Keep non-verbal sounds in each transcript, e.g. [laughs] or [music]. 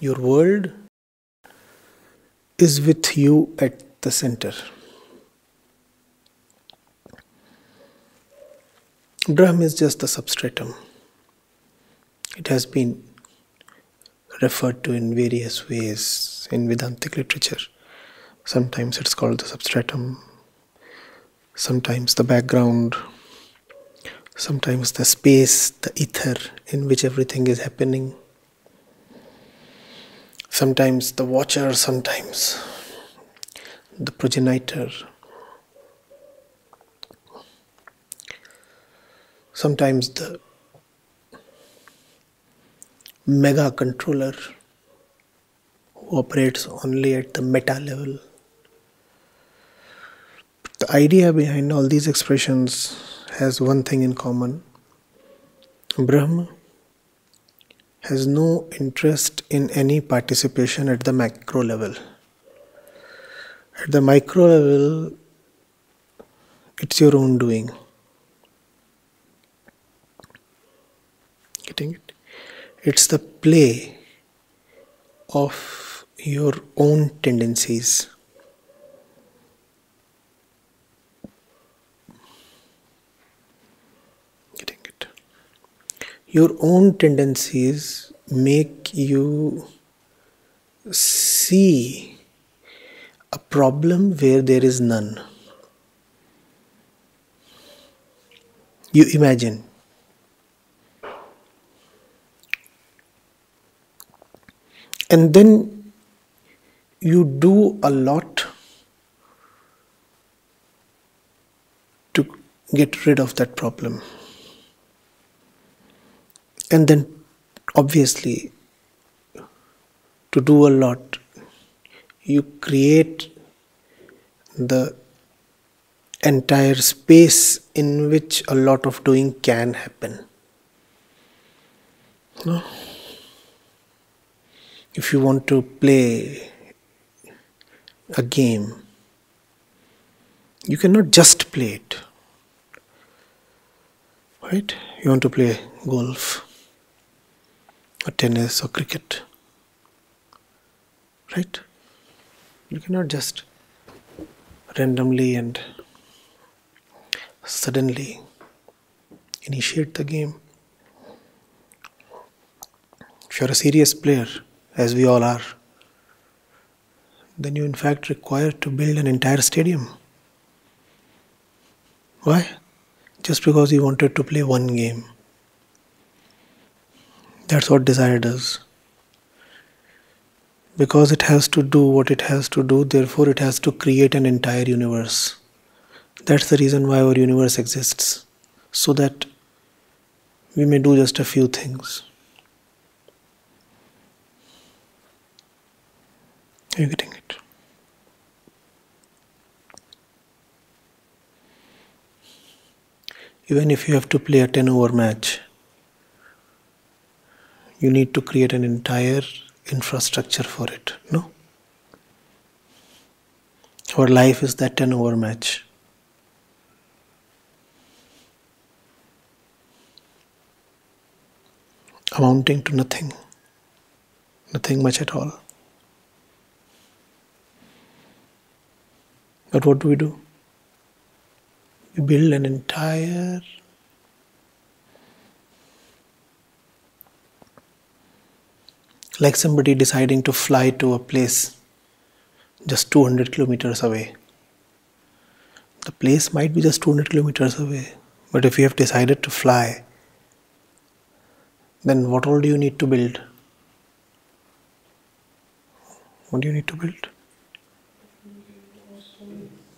Your world is with you at the center. Brahm is just the substratum. It has been referred to in various ways in Vedantic literature. Sometimes it's called the substratum, sometimes the background, sometimes the space, the ether in which everything is happening, sometimes the watcher, sometimes the progenitor, sometimes the mega controller who operates only at the meta level. The idea behind all these expressions has one thing in common Brahma has no interest in any participation at the macro level. At the micro level, it's your own doing. Getting it? It's the play of your own tendencies. Getting it? Your own tendencies make you see a problem where there is none. You imagine and then you do a lot to get rid of that problem and then obviously to do a lot you create the entire space in which a lot of doing can happen no? if you want to play a game, you cannot just play it. Right? You want to play golf tennis or cricket. Right? You cannot just randomly and suddenly initiate the game. If you're a serious player, as we all are, then you in fact require to build an entire stadium. Why? Just because you wanted to play one game. That's what desire does. Because it has to do what it has to do, therefore, it has to create an entire universe. That's the reason why our universe exists. So that we may do just a few things. Are you getting it? Even if you have to play a 10 over match, you need to create an entire infrastructure for it, no? Our life is that 10 over match. Amounting to nothing, nothing much at all. But what do we do? We build an entire like somebody deciding to fly to a place just 200 kilometers away. The place might be just 200 kilometers away, but if you have decided to fly, then what all do you need to build? What do you need to build?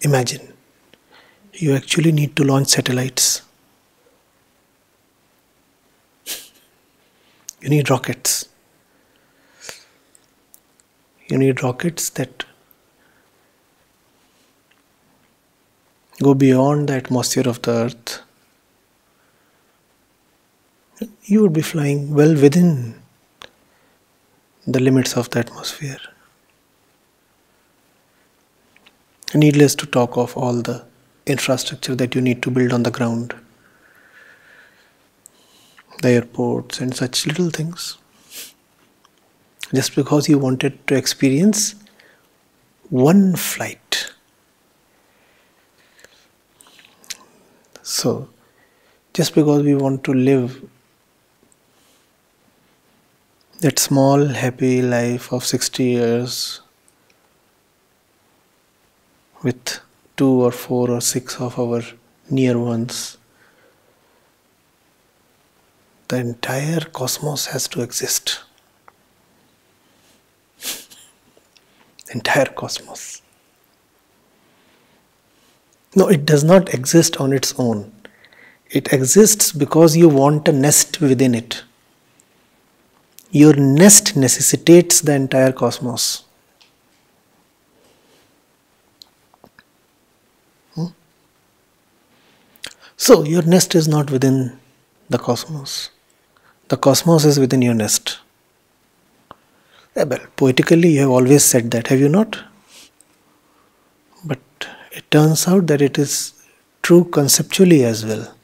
Imagine you actually need to launch satellites. You need rockets. You need rockets that go beyond the atmosphere of the earth. You would be flying well within the limits of the atmosphere. Needless to talk of all the infrastructure that you need to build on the ground, the airports, and such little things. Just because you wanted to experience one flight. So, just because we want to live that small happy life of 60 years with two or four or six of our near ones, the entire cosmos has to exist. Entire cosmos. No, it does not exist on its own. It exists because you want a nest within it. Your nest necessitates the entire cosmos. Hmm? So, your nest is not within the cosmos. The cosmos is within your nest. Well, poetically, you have always said that, have you not? But it turns out that it is true conceptually as well.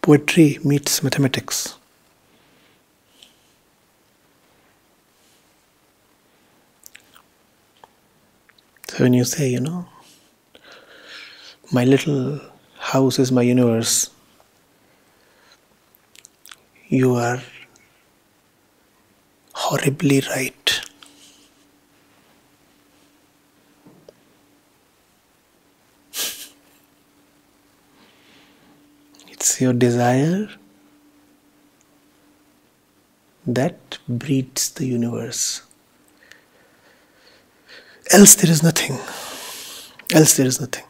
Poetry meets mathematics. So when you say, you know, my little house is my universe, you are horribly right. [laughs] It's your desire that breeds the universe. Else there is nothing. Else there is nothing.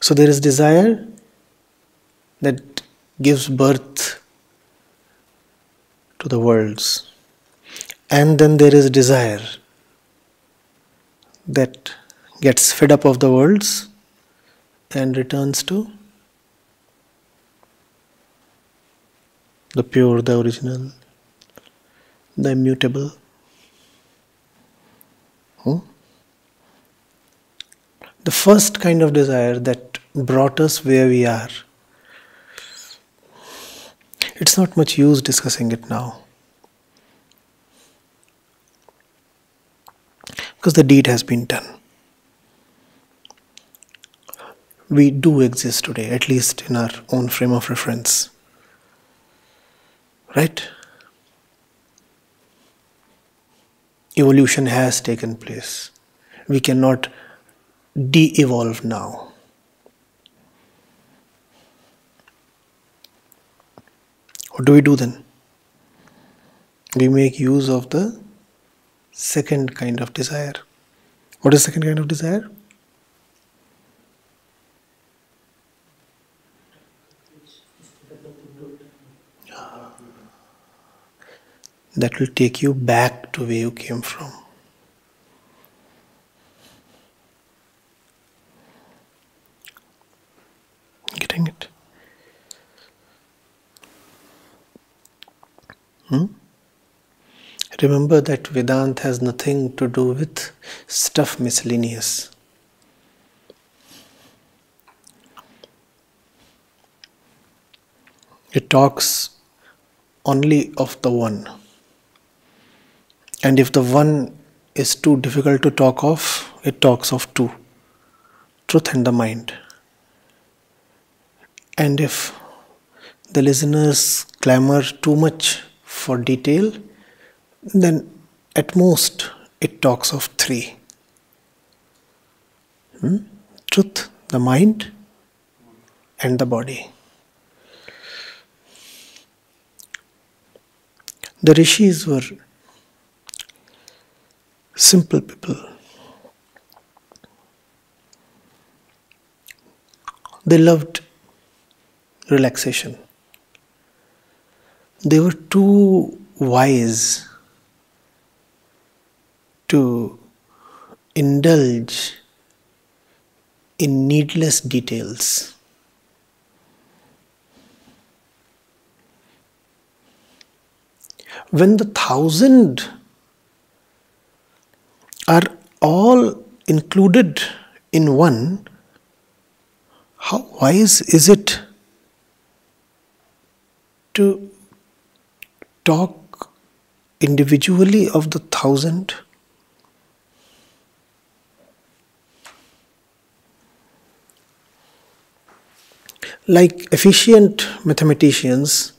So there is desire that gives birth to the worlds. And then there is desire that gets fed up of the worlds and returns to the pure, the original, the immutable. Hmm? The first kind of desire that brought us where we are it's not much use discussing it now. Because the deed has been done. We do exist today, at least in our own frame of reference. Right? Evolution has taken place. We cannot de evolve now. What do we do then? We make use of the second kind of desire. What is second kind of desire? That will take you back to where you came from. Getting it? Hmm? Remember that Vedanta has nothing to do with stuff miscellaneous. It talks only of the one. And if the one is too difficult to talk of, it talks of two truth and the mind. And if the listeners clamor too much for detail, then at most it talks of three hmm? truth, the mind, and the body. The rishis were simple people. They loved relaxation they were too wise to indulge in needless details. When the thousand are all included in one, how wise is it to talk individually of the thousand? Like efficient mathematicians,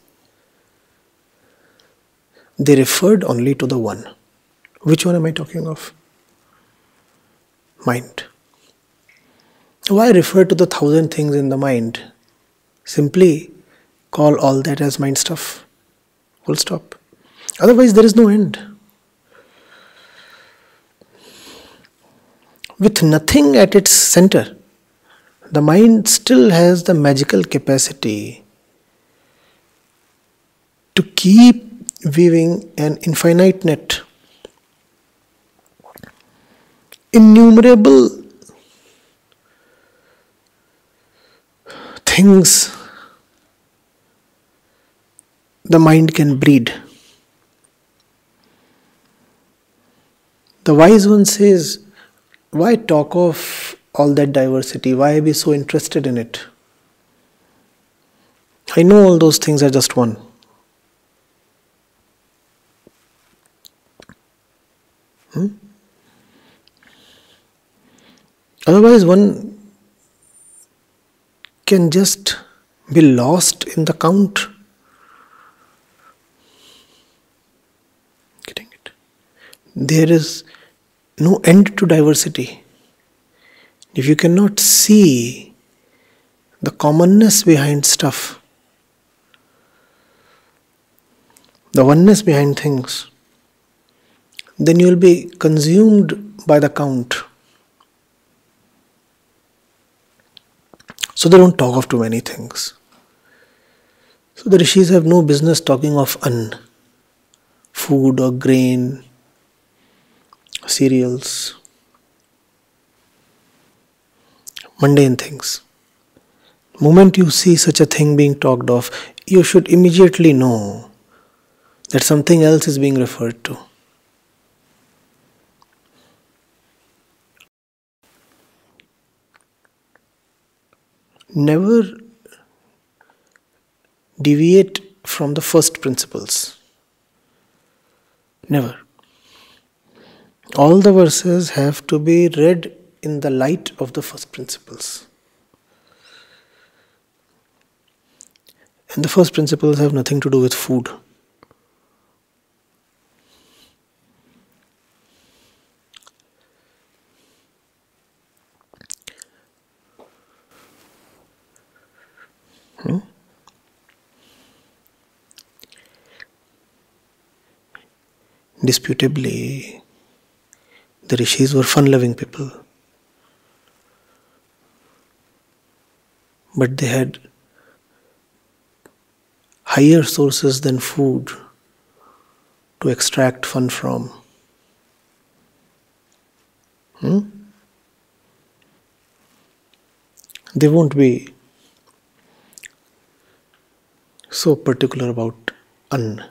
they referred only to the one. Which one am I talking of? Mind. Why refer to the thousand things in the mind? Simply call all that as mind stuff. Full stop. Otherwise, there is no end. With nothing at its center, the mind still has the magical capacity to keep weaving an infinite net. Innumerable things the mind can breed. The wise one says, Why talk of all that diversity? Why be so interested in it? I know all those things are just one. Hmm? Otherwise, one can just be lost in the count. Getting it? There is no end to diversity. If you cannot see the commonness behind stuff, the oneness behind things, then you will be consumed by the count. So they don't talk of too many things. So the rishis have no business talking of an, food or grain, cereals, mundane things. Moment you see such a thing being talked of, you should immediately know that something else is being referred to. Never deviate from the first principles. Never. All the verses have to be read in the light of the first principles. And the first principles have nothing to do with food. Hmm? Disputably, the rishis were fun loving people. But they had higher sources than food to extract fun from. Hmm? They won't be so particular about an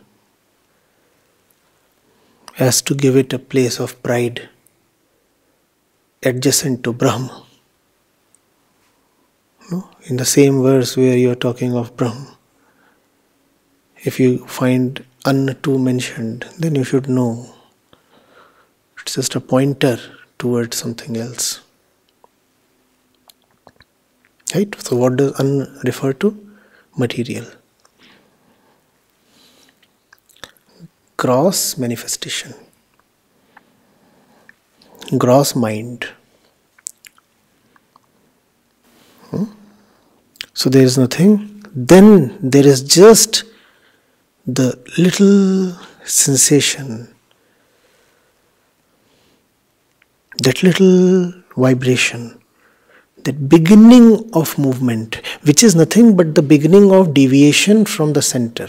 as to give it a place of pride adjacent to Brahma. No? In the same verse where you are talking of Brahma, if you find an to mentioned, then you should know it's just a pointer towards something else. Right? So, what does an refer to? Material. gross manifestation, gross mind. Hmm? So there is nothing. Then there is just the little sensation, that little vibration, that beginning of movement, which is nothing but the beginning of deviation from the center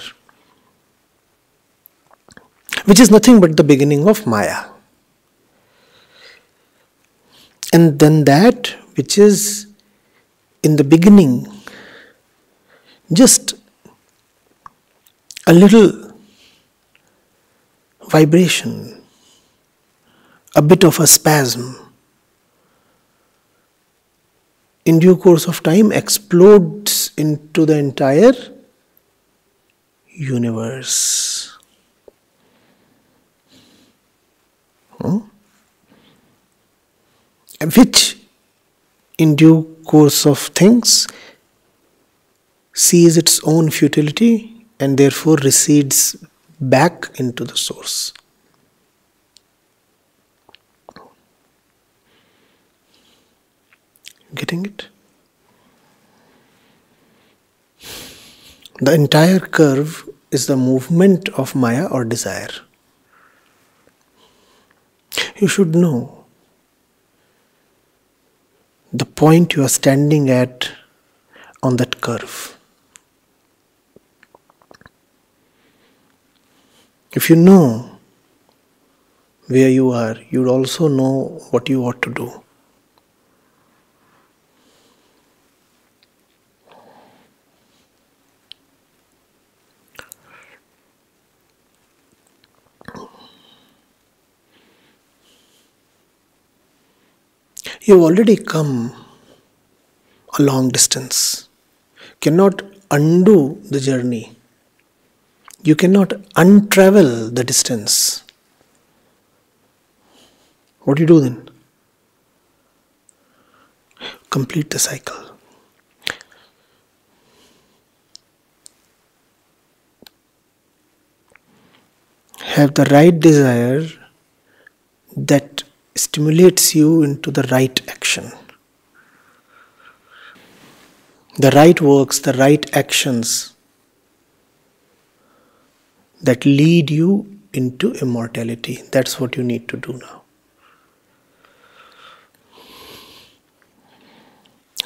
which is nothing but the beginning of Maya. And then that which is in the beginning, just a little vibration, a bit of a spasm, in due course of time explodes into the entire universe. Hmm? Which, in due course of things, sees its own futility and therefore recedes back into the source. Getting it? The entire curve is the movement of Maya or desire. You should know the point you are standing at on that curve. If you know where you are, you'd also know what you ought to do. You've already come a long distance. Cannot undo the journey. You cannot untravel the distance. What do you do then? Complete the cycle. Have the right desire that stimulates you into the right action. The right works, the right actions that lead you into immortality. That's what you need to do now.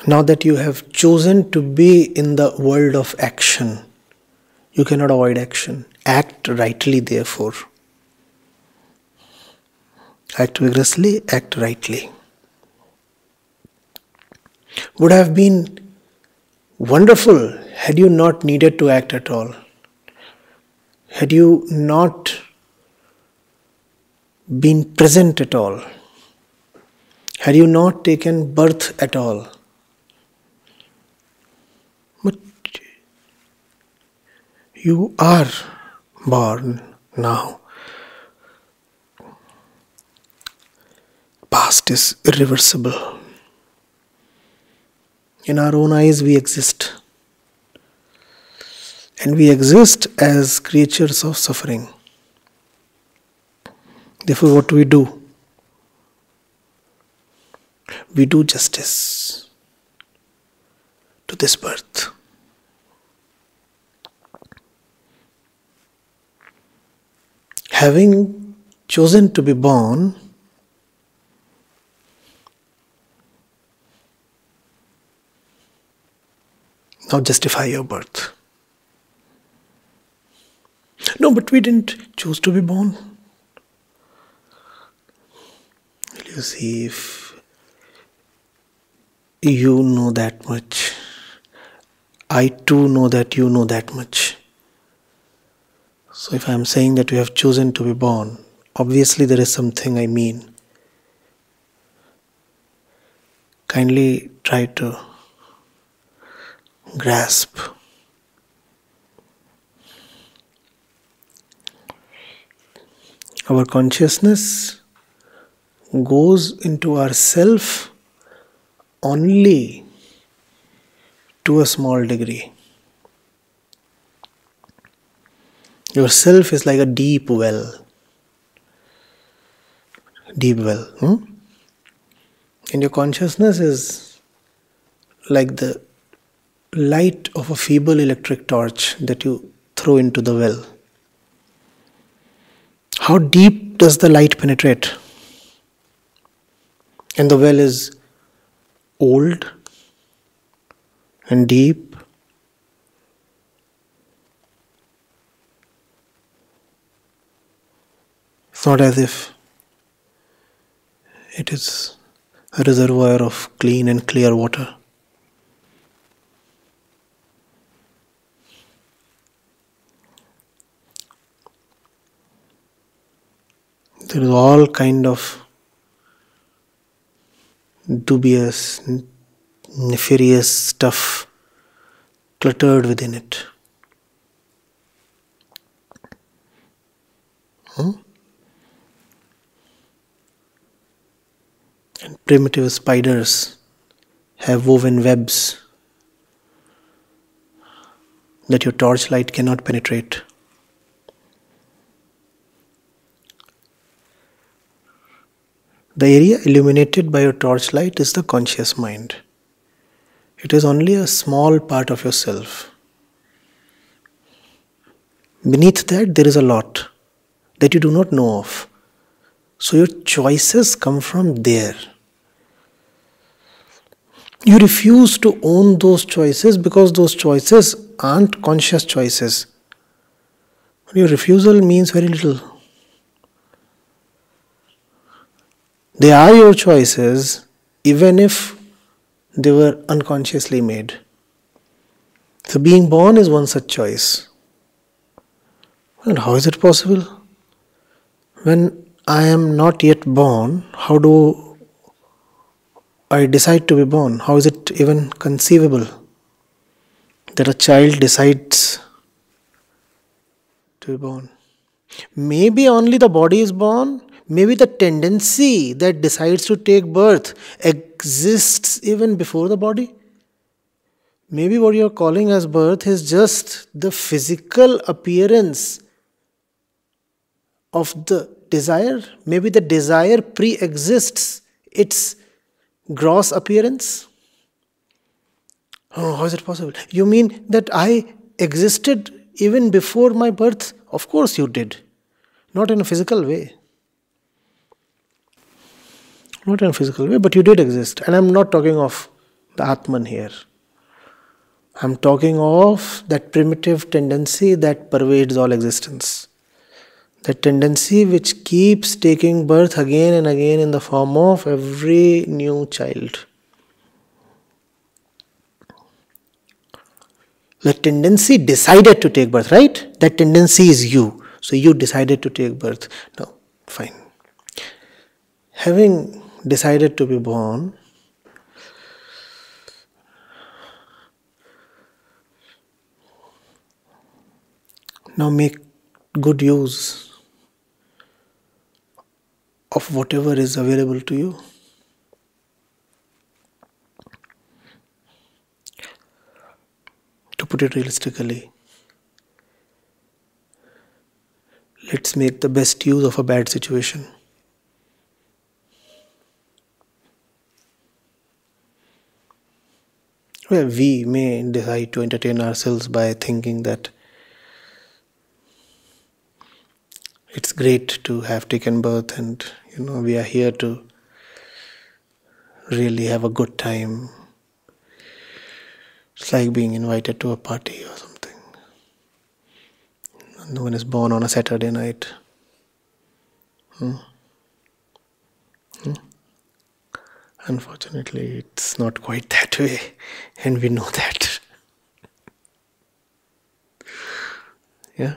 Now that you have chosen to be in the world of action, you cannot avoid action. Act rightly, therefore. Act vigorously, act rightly. Would have been wonderful had you not needed to act at all. Had you not been present at all. Had you not taken birth at all. But you are born now. past is irreversible. In our own eyes, we exist. And we exist as creatures of suffering. Therefore, what do we do? We do justice to this birth. Having chosen to be born, Now justify your birth. No, but we didn't choose to be born. You see if you know that much? I too know that you know that much. So if I am saying that we have chosen to be born, obviously there is something I mean. Kindly try to grasp. Our consciousness goes into our self only to a small degree. Your self is like a deep well. Deep well. Hmm? And your consciousness is like the light of a feeble electric torch that you throw into the well. How deep does the light penetrate? And the well is old and deep. It's not as if it is a reservoir of clean and clear water. There is all kind of dubious nefarious stuff cluttered within it Hmm? And primitive spiders have woven webs that your torchlight cannot penetrate. The area illuminated by your torchlight is the conscious mind. It is only a small part of yourself. Beneath that, there is a lot that you do not know of. So your choices come from there. You refuse to own those choices because those choices aren't conscious choices. Your refusal means very little. They are your choices even if they were unconsciously made. So, being born is one such choice. And how is it possible? When I am not yet born, how do I decide to be born? How is it even conceivable that a child decides to be born? Maybe only the body is born, Maybe the tendency that decides to take birth exists even before the body. Maybe what you're calling as birth is just the physical appearance of the desire. Maybe the desire pre exists its gross appearance. Oh, how is it possible? You mean that I existed even before my birth? Of course you did. Not in a physical way not in a physical way, but you did exist. And I'm not talking of the Atman here. I'm talking of that primitive tendency that pervades all existence. That tendency which keeps taking birth again and again in the form of every new child. The tendency decided to take birth, right? That tendency is you. So you decided to take birth. Now, fine. Having decided to be born, now make good use of whatever is available to you. To put it realistically, let's make the best use of a bad situation. Well, we may decide to entertain ourselves by thinking that it's great to have taken birth and you know we are here to really have a good time. It's like being invited to a party or something. No one is born on a Saturday night. Hmm. Unfortunately, it's not quite that way, and we know that. [laughs] yeah?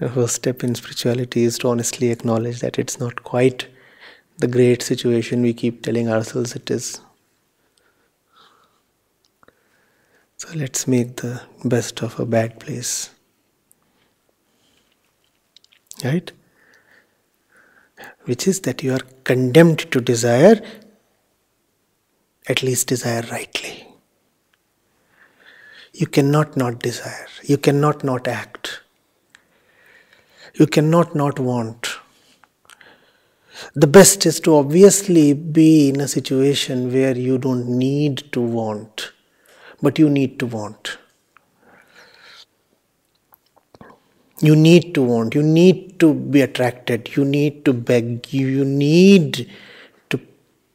The first step in spirituality is to honestly acknowledge that it's not quite the great situation we keep telling ourselves it is. So let's make the best of a bad place. Right? Which is that you are condemned to desire, at least desire rightly. You cannot not desire, you cannot not act, you cannot not want. The best is to obviously be in a situation where you don't need to want, but you need to want. You need to want, you need to be attracted, you need to beg, you need to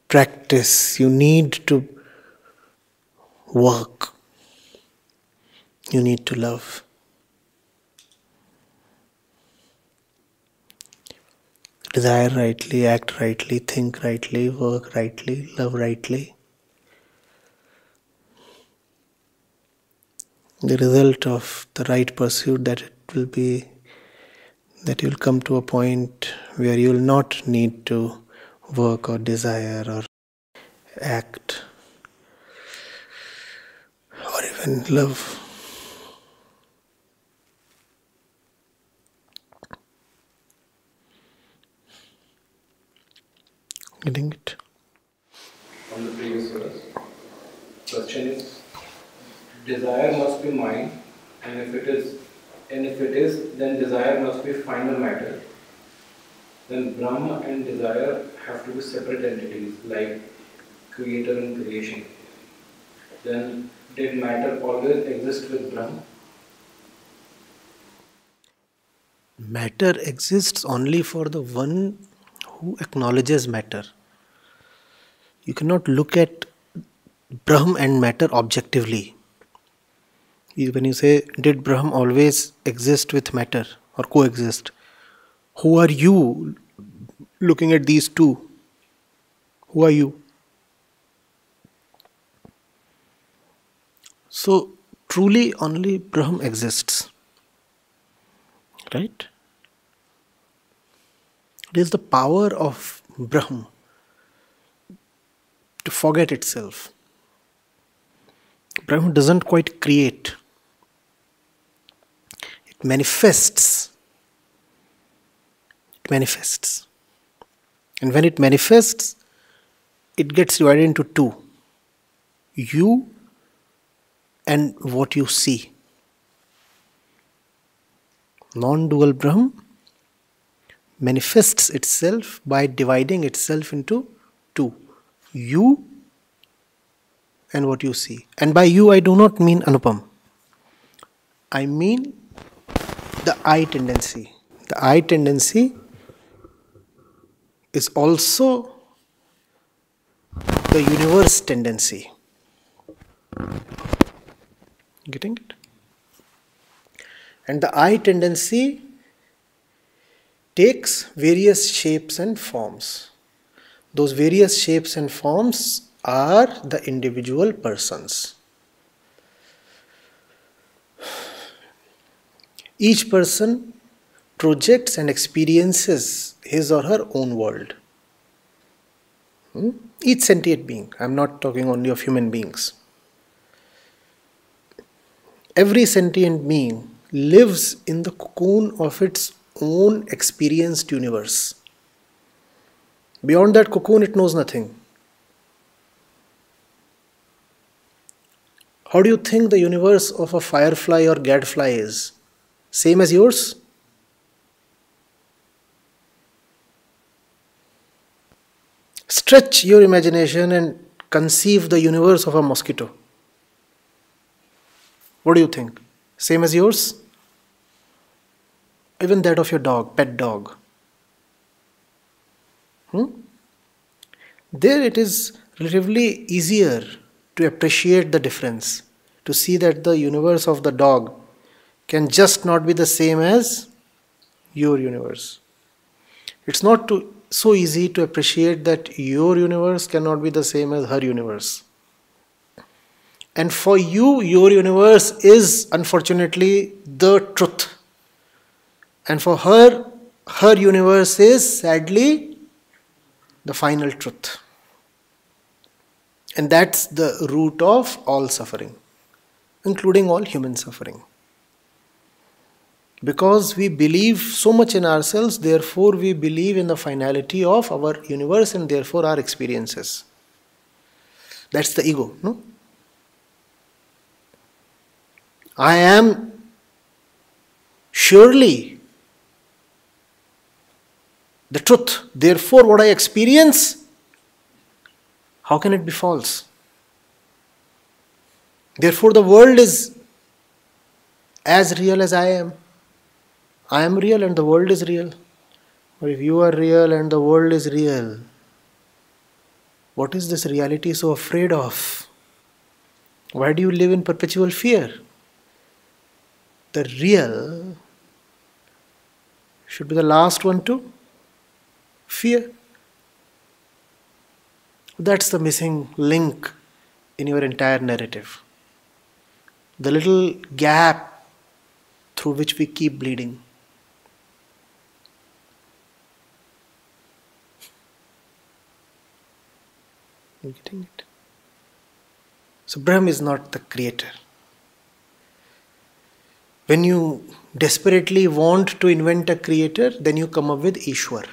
practice, you need to work, you need to love. Desire rightly, act rightly, think rightly, work rightly, love rightly. The result of the right pursuit that will be that you'll come to a point where you'll not need to work or desire or act or even love. Getting it? On the previous verse, question is desire must be mine, and if it is and if it is, then desire must be final matter. Then Brahma and desire have to be separate entities, like creator and creation. Then did matter always exist with Brahma? Matter exists only for the one who acknowledges matter. You cannot look at Brahm and matter objectively. When you say, Did Brahm always exist with matter or coexist? Who are you looking at these two? Who are you? So, truly, only Brahm exists. Right? It is the power of Brahm to forget itself. Brahma doesn't quite create, manifests. It manifests. And when it manifests, it gets divided into two you and what you see. Non dual Brahm manifests itself by dividing itself into two you and what you see. And by you, I do not mean Anupam. I mean the I tendency. The I tendency is also the universe tendency. Getting it? And the I tendency takes various shapes and forms. Those various shapes and forms are the individual persons. Each person projects and experiences his or her own world. Hmm? Each sentient being, I'm not talking only of human beings. Every sentient being lives in the cocoon of its own experienced universe. Beyond that cocoon, it knows nothing. How do you think the universe of a firefly or gadfly is? Same as yours? Stretch your imagination and conceive the universe of a mosquito. What do you think? Same as yours? Even that of your dog, pet dog. Hmm? There it is relatively easier to appreciate the difference, to see that the universe of the dog can just not be the same as your universe. It's not too, so easy to appreciate that your universe cannot be the same as her universe. And for you, your universe is unfortunately the truth. And for her, her universe is sadly the final truth. And that's the root of all suffering, including all human suffering. Because we believe so much in ourselves, therefore, we believe in the finality of our universe and therefore our experiences. That's the ego, no? I am surely the truth. Therefore, what I experience, how can it be false? Therefore, the world is as real as I am. I am real and the world is real. Or if you are real and the world is real, what is this reality so afraid of? Why do you live in perpetual fear? The real should be the last one to fear. That's the missing link in your entire narrative. The little gap through which we keep bleeding. You getting it? So Brahm is not the creator. When you desperately want to invent a creator, then you come up with Ishwar.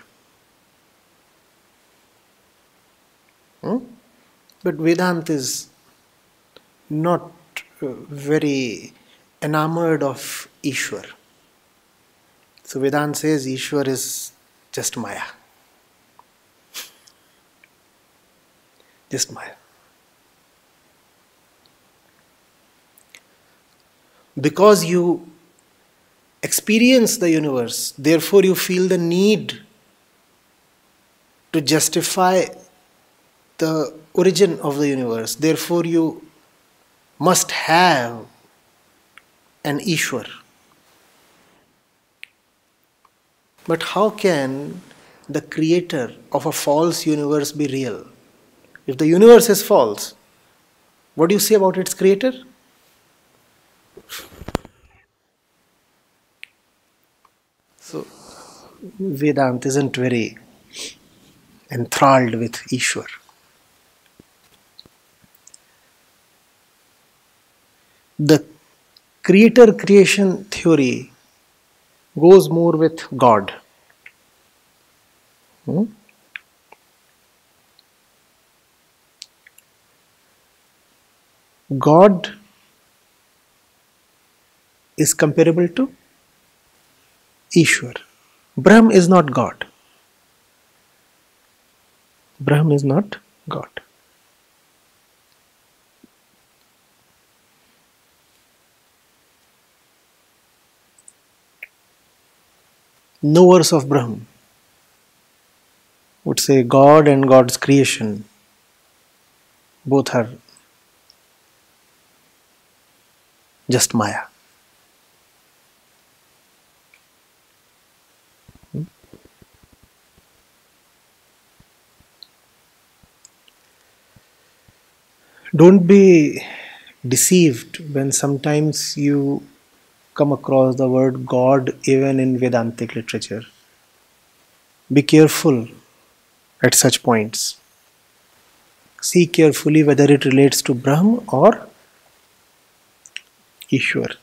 Hmm? But Vedanta is not uh, very enamored of Ishwar. So Vedanta says Ishwar is just Maya. Maya. Because you experience the universe, therefore you feel the need to justify the origin of the universe. Therefore, you must have an Ishwar. But how can the creator of a false universe be real? If the universe is false, what do you say about its creator? So, Vedanta isn't very enthralled with Ishwar. The creator creation theory goes more with God. Hmm? God is comparable to Ishwar. Brahm is not God. Brahm is not God. Knowers of Brahm would say God and God's creation both are just Maya. Don't be deceived when sometimes you come across the word God even in Vedantic literature. Be careful at such points. See carefully whether it relates to Brahm or Ishwar.